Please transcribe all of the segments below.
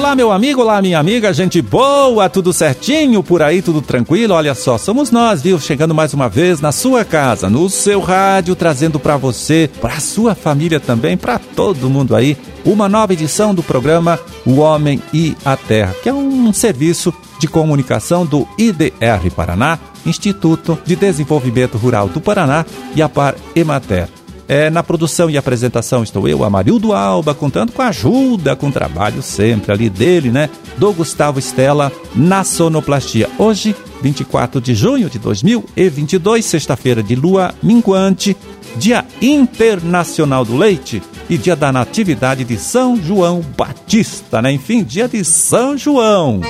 Olá, meu amigo, olá, minha amiga, gente boa, tudo certinho por aí, tudo tranquilo? Olha só, somos nós, viu? Chegando mais uma vez na sua casa, no seu rádio, trazendo para você, para sua família também, para todo mundo aí, uma nova edição do programa O Homem e a Terra, que é um serviço de comunicação do IDR Paraná, Instituto de Desenvolvimento Rural do Paraná e a Par Emater. É, na produção e apresentação estou eu, Amarildo Alba, contando com a ajuda, com o trabalho sempre ali dele, né? Do Gustavo Estela na sonoplastia. Hoje, 24 de junho de 2022, sexta-feira de lua minguante, Dia Internacional do Leite e Dia da Natividade de São João Batista, né? Enfim, Dia de São João.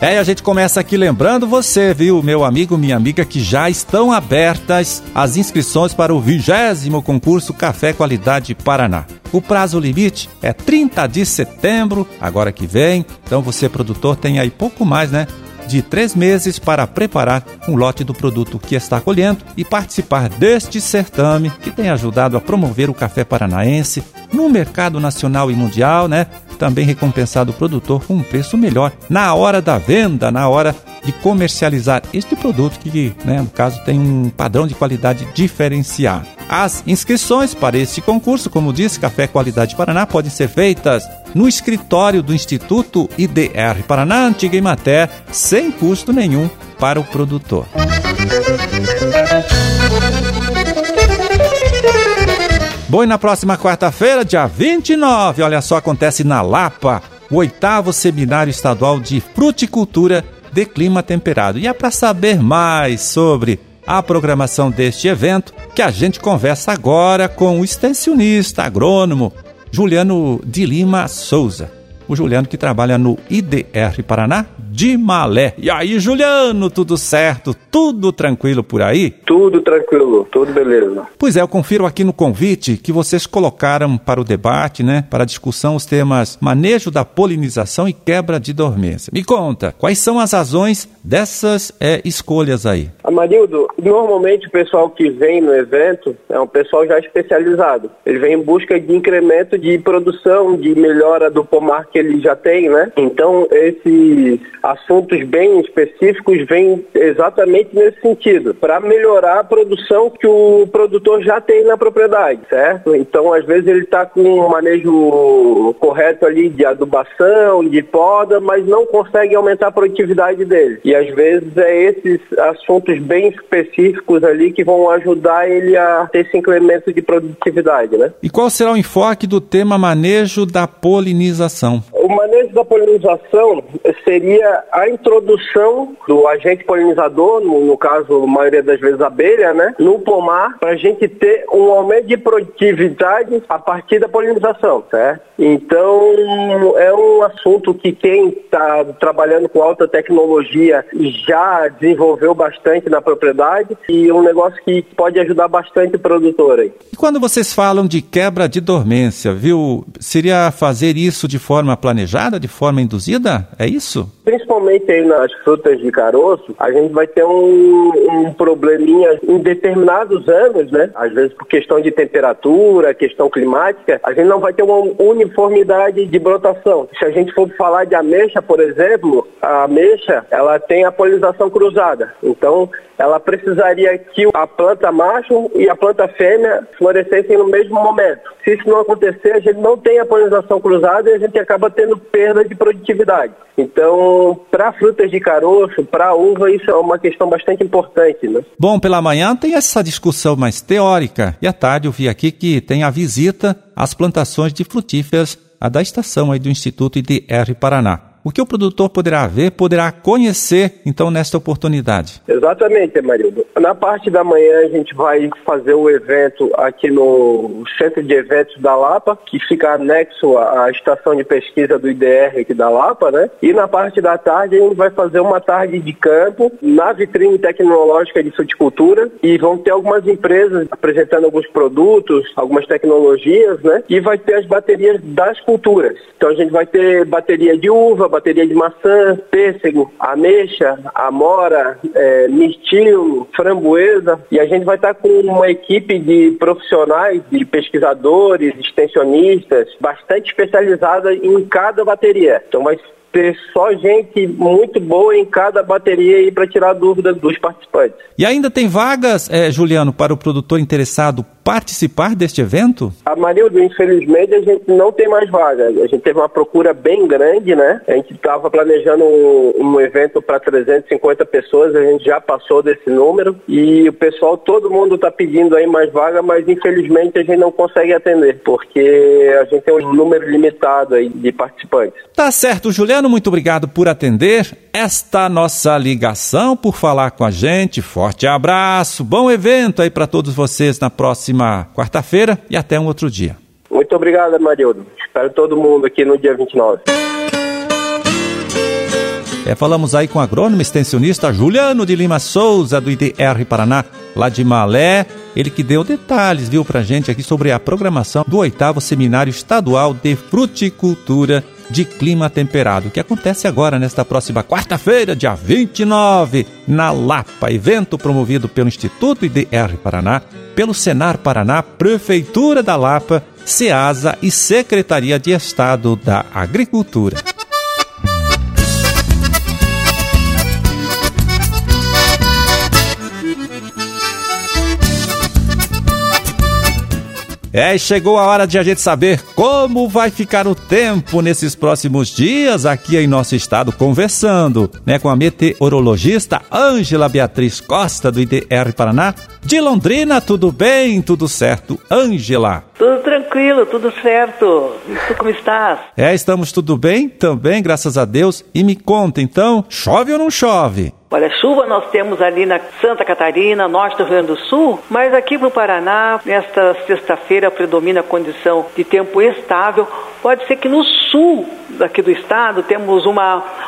É, e a gente começa aqui lembrando você, viu, meu amigo, minha amiga, que já estão abertas as inscrições para o vigésimo concurso Café Qualidade Paraná. O prazo limite é 30 de setembro, agora que vem. Então você, produtor, tem aí pouco mais, né? De três meses para preparar um lote do produto que está colhendo e participar deste certame que tem ajudado a promover o café paranaense no mercado nacional e mundial, né? também recompensado o produtor com um preço melhor na hora da venda, na hora de comercializar este produto que, né, no caso, tem um padrão de qualidade diferenciado. As inscrições para este concurso, como disse, Café Qualidade Paraná, podem ser feitas no escritório do Instituto IDR Paraná, Antiga Imater, sem custo nenhum para o produtor. Bom, e na próxima quarta-feira, dia 29, olha só, acontece na Lapa o oitavo Seminário Estadual de Fruticultura de Clima Temperado. E é para saber mais sobre a programação deste evento que a gente conversa agora com o extensionista agrônomo Juliano de Lima Souza. O Juliano que trabalha no IDR Paraná de Malé. E aí, Juliano, tudo certo? Tudo tranquilo por aí? Tudo tranquilo, tudo beleza. Pois é, eu confiro aqui no convite que vocês colocaram para o debate, né, para a discussão os temas manejo da polinização e quebra de dormência. Me conta, quais são as razões dessas é, escolhas aí? Amarildo, normalmente o pessoal que vem no evento é um pessoal já especializado. Ele vem em busca de incremento de produção, de melhora do pomar que ele já tem, né? Então, esses assuntos bem específicos vêm exatamente nesse sentido, para melhorar a produção que o produtor já tem na propriedade, certo? Então, às vezes ele está com um manejo correto ali de adubação, de poda, mas não consegue aumentar a produtividade dele. E às vezes é esses assuntos bem específicos ali que vão ajudar ele a ter esse incremento de produtividade, né? E qual será o enfoque do tema manejo da polinização? Da polinização seria a introdução do agente polinizador, no, no caso, a maioria das vezes abelha, né, no pomar, para a gente ter um aumento de produtividade a partir da polinização, certo? Então, é um assunto que quem está trabalhando com alta tecnologia já desenvolveu bastante na propriedade e um negócio que pode ajudar bastante o produtor aí. E quando vocês falam de quebra de dormência, viu? Seria fazer isso de forma planejada, de forma induzida? É isso? Principalmente aí nas frutas de caroço, a gente vai ter um, um probleminha em determinados anos, né? Às vezes por questão de temperatura, questão climática, a gente não vai ter uma uniformidade de brotação. Se a gente for falar de ameixa, por exemplo, a ameixa, ela tem a polinização cruzada. Então, ela precisaria que a planta macho e a planta fêmea florescessem no mesmo momento. Se isso não acontecer, a gente não tem a polinização cruzada e a gente acaba tendo perda de produtividade. Então, para frutas de caroço, para uva, isso é uma questão bastante importante. Né? Bom, pela manhã tem essa discussão mais teórica e à tarde eu vi aqui que tem a visita às plantações de frutíferas da estação aí do Instituto IDR Paraná o que o produtor poderá ver, poderá conhecer, então, nesta oportunidade? Exatamente, Marildo. Na parte da manhã, a gente vai fazer o evento aqui no Centro de Eventos da Lapa, que fica anexo à estação de pesquisa do IDR aqui da Lapa, né? E na parte da tarde, a gente vai fazer uma tarde de campo na vitrine tecnológica de fruticultura e vão ter algumas empresas apresentando alguns produtos, algumas tecnologias, né? E vai ter as baterias das culturas. Então, a gente vai ter bateria de uva, bateria de maçã, pêssego, ameixa, amora, é, mirtilo, framboesa. E a gente vai estar com uma equipe de profissionais, de pesquisadores, extensionistas, bastante especializada em cada bateria. Então vai ter só gente muito boa em cada bateria aí para tirar dúvidas dos participantes. E ainda tem vagas, é, Juliano, para o produtor interessado participar deste evento? A Marildo, infelizmente, a gente não tem mais vaga. A gente teve uma procura bem grande, né? A gente estava planejando um, um evento para 350 pessoas, a gente já passou desse número e o pessoal, todo mundo está pedindo aí mais vaga, mas infelizmente a gente não consegue atender, porque a gente tem um número limitado aí de participantes. Tá certo, Juliano, muito obrigado por atender esta nossa ligação, por falar com a gente. Forte abraço, bom evento aí para todos vocês na próxima próxima quarta-feira e até um outro dia. Muito obrigado, Marildo. Espero todo mundo aqui no dia 29. É, falamos aí com o agrônomo extensionista Juliano de Lima Souza, do IDR Paraná, lá de Malé. Ele que deu detalhes, viu, pra gente aqui sobre a programação do oitavo Seminário Estadual de Fruticultura de Clima Temperado, que acontece agora, nesta próxima quarta-feira, dia 29, na Lapa. Evento promovido pelo Instituto IDR Paraná, pelo Senar Paraná, Prefeitura da Lapa, SEASA e Secretaria de Estado da Agricultura. É, chegou a hora de a gente saber como vai ficar o tempo nesses próximos dias aqui em nosso estado, conversando né, com a meteorologista Ângela Beatriz Costa, do IDR Paraná. De Londrina, tudo bem? Tudo certo, Ângela? Tudo tranquilo, tudo certo. E tu como estás? É, estamos tudo bem também, graças a Deus. E me conta então, chove ou não chove? Olha, chuva nós temos ali na Santa Catarina, norte do Rio Grande do Sul, mas aqui no Paraná, nesta sexta-feira, predomina a condição de tempo estável. Pode ser que no sul aqui do estado temos um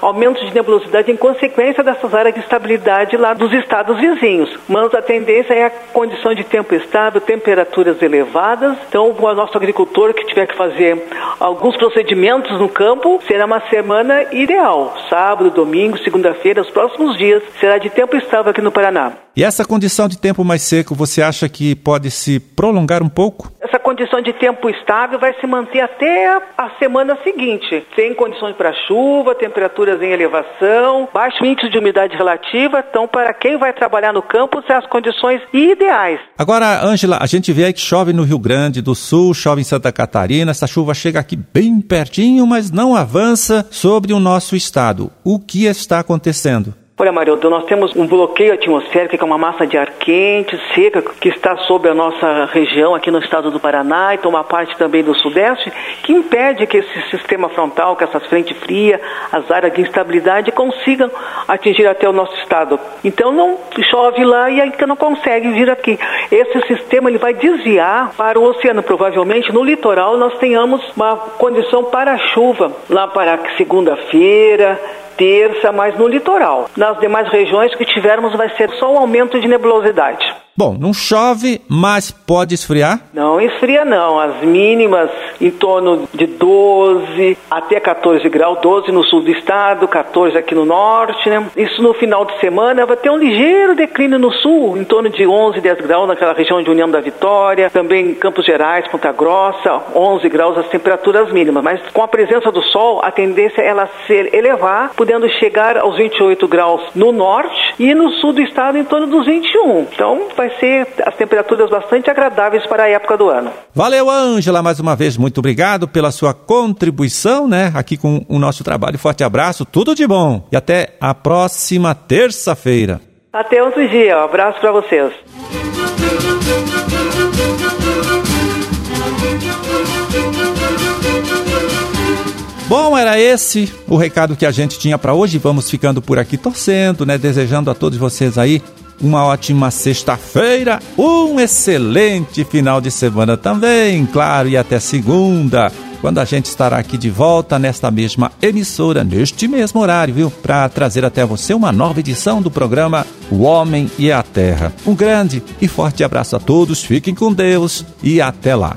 aumento de nebulosidade em consequência dessas áreas de estabilidade lá dos estados vizinhos. Mas a tendência é a condição de tempo estável, temperaturas elevadas. Então, o nosso agricultor que tiver que fazer alguns procedimentos no campo, será uma semana ideal. Sábado, domingo, segunda-feira, os próximos dias será de tempo estável aqui no Paraná. E essa condição de tempo mais seco, você acha que pode se prolongar um pouco? Essa condição de tempo estável vai se manter até a semana seguinte. Tem condições para chuva, temperaturas em elevação, baixo índice de umidade relativa. Então, para quem vai trabalhar no campo, são as condições ideais. Agora, Ângela, a gente vê que chove no Rio Grande do Sul, chove em Santa Catarina. Essa chuva chega aqui bem pertinho, mas não avança sobre o nosso estado. O que está acontecendo? Olha, Marildo, nós temos um bloqueio atmosférico, que é uma massa de ar quente, seca, que está sobre a nossa região aqui no estado do Paraná e toma parte também do Sudeste, que impede que esse sistema frontal, que essas frentes frias, as áreas de instabilidade consigam atingir até o nosso estado. Então não chove lá e ainda não consegue vir aqui. Esse sistema ele vai desviar para o oceano. Provavelmente no litoral nós tenhamos uma condição para chuva lá para segunda-feira, terça, mas no litoral. Nas demais regiões que tivermos vai ser só um aumento de nebulosidade. Bom, não chove, mas pode esfriar? Não esfria não. As mínimas em torno de 12 até 14 graus, 12 no sul do estado, 14 aqui no norte, né? Isso no final de semana vai ter um ligeiro declínio no sul, em torno de 11, 10 graus naquela região de União da Vitória, também em Campos Gerais, Ponta Grossa, 11 graus as temperaturas mínimas. Mas com a presença do sol, a tendência é ela se elevar, podendo chegar aos 28 graus no norte e no sul do estado em torno dos 21. Então vai ser as temperaturas bastante agradáveis para a época do ano. Valeu, Ângela, mais uma vez, muito obrigado pela sua contribuição, né, aqui com o nosso trabalho. Forte abraço, tudo de bom e até a próxima terça-feira. Até outro dia, um abraço para vocês. Bom, era esse o recado que a gente tinha para hoje. Vamos ficando por aqui torcendo, né? Desejando a todos vocês aí uma ótima sexta-feira, um excelente final de semana também, claro, e até segunda, quando a gente estará aqui de volta nesta mesma emissora, neste mesmo horário, viu? Para trazer até você uma nova edição do programa O Homem e a Terra. Um grande e forte abraço a todos, fiquem com Deus e até lá.